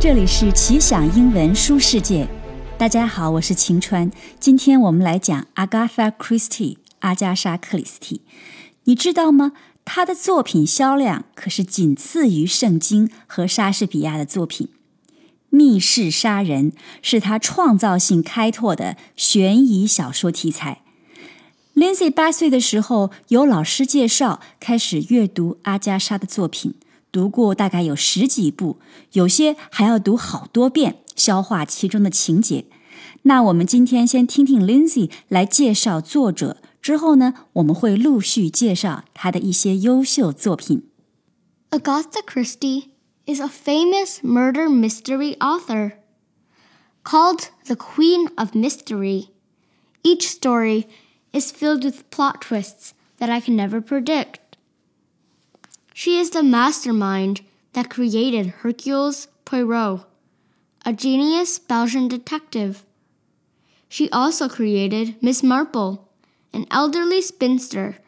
这里是奇想英文书世界，大家好，我是晴川。今天我们来讲 Agatha Christie 阿加莎·克里斯蒂。你知道吗？她的作品销量可是仅次于圣经和莎士比亚的作品。密室杀人是她创造性开拓的悬疑小说题材。Lindsay 八岁的时候，有老师介绍，开始阅读阿加莎的作品。读过大概有十几部，有些还要读好多遍，消化其中的情节。那我们今天先听听 Lindsay 来介绍作者，之后呢，我们会陆续介绍他的一些优秀作品。Agatha Christie is a famous murder mystery author. Called the Queen of Mystery, each story is filled with plot twists that I can never predict. She is the mastermind that created Hercule Poirot, a genius Belgian detective. She also created Miss Marple, an elderly spinster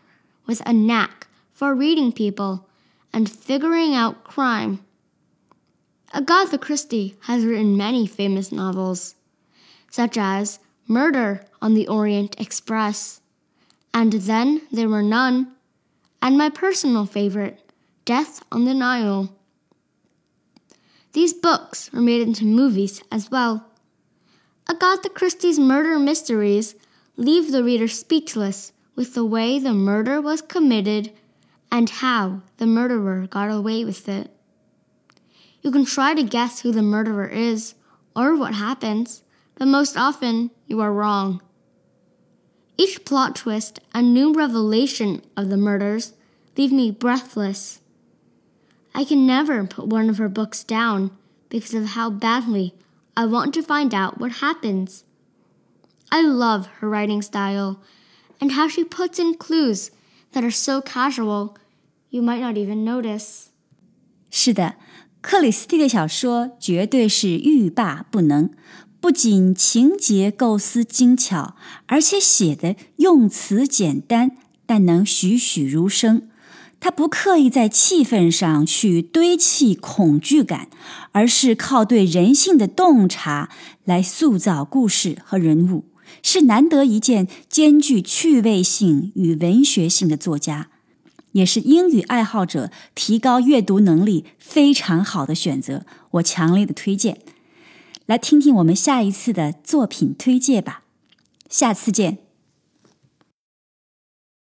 with a knack for reading people and figuring out crime. Agatha Christie has written many famous novels, such as Murder on the Orient Express, and Then There Were None, and my personal favorite, Death on the Nile. These books were made into movies as well. Agatha Christie's murder mysteries leave the reader speechless with the way the murder was committed and how the murderer got away with it. You can try to guess who the murderer is or what happens, but most often you are wrong. Each plot twist and new revelation of the murders leave me breathless. I can never put one of her books down because of how badly I want to find out what happens. I love her writing style and how she puts in clues that are so casual you might not even notice. 是的，克里斯蒂的小说绝对是欲罢不能，不仅情节构思精巧，而且写的用词简单，但能栩栩如生。 他不刻意在气氛上去堆砌恐惧感，而是靠对人性的洞察来塑造故事和人物，是难得一见兼具趣味性与文学性的作家，也是英语爱好者提高阅读能力非常好的选择。我强烈的推荐，来听听我们下一次的作品推荐吧。下次见。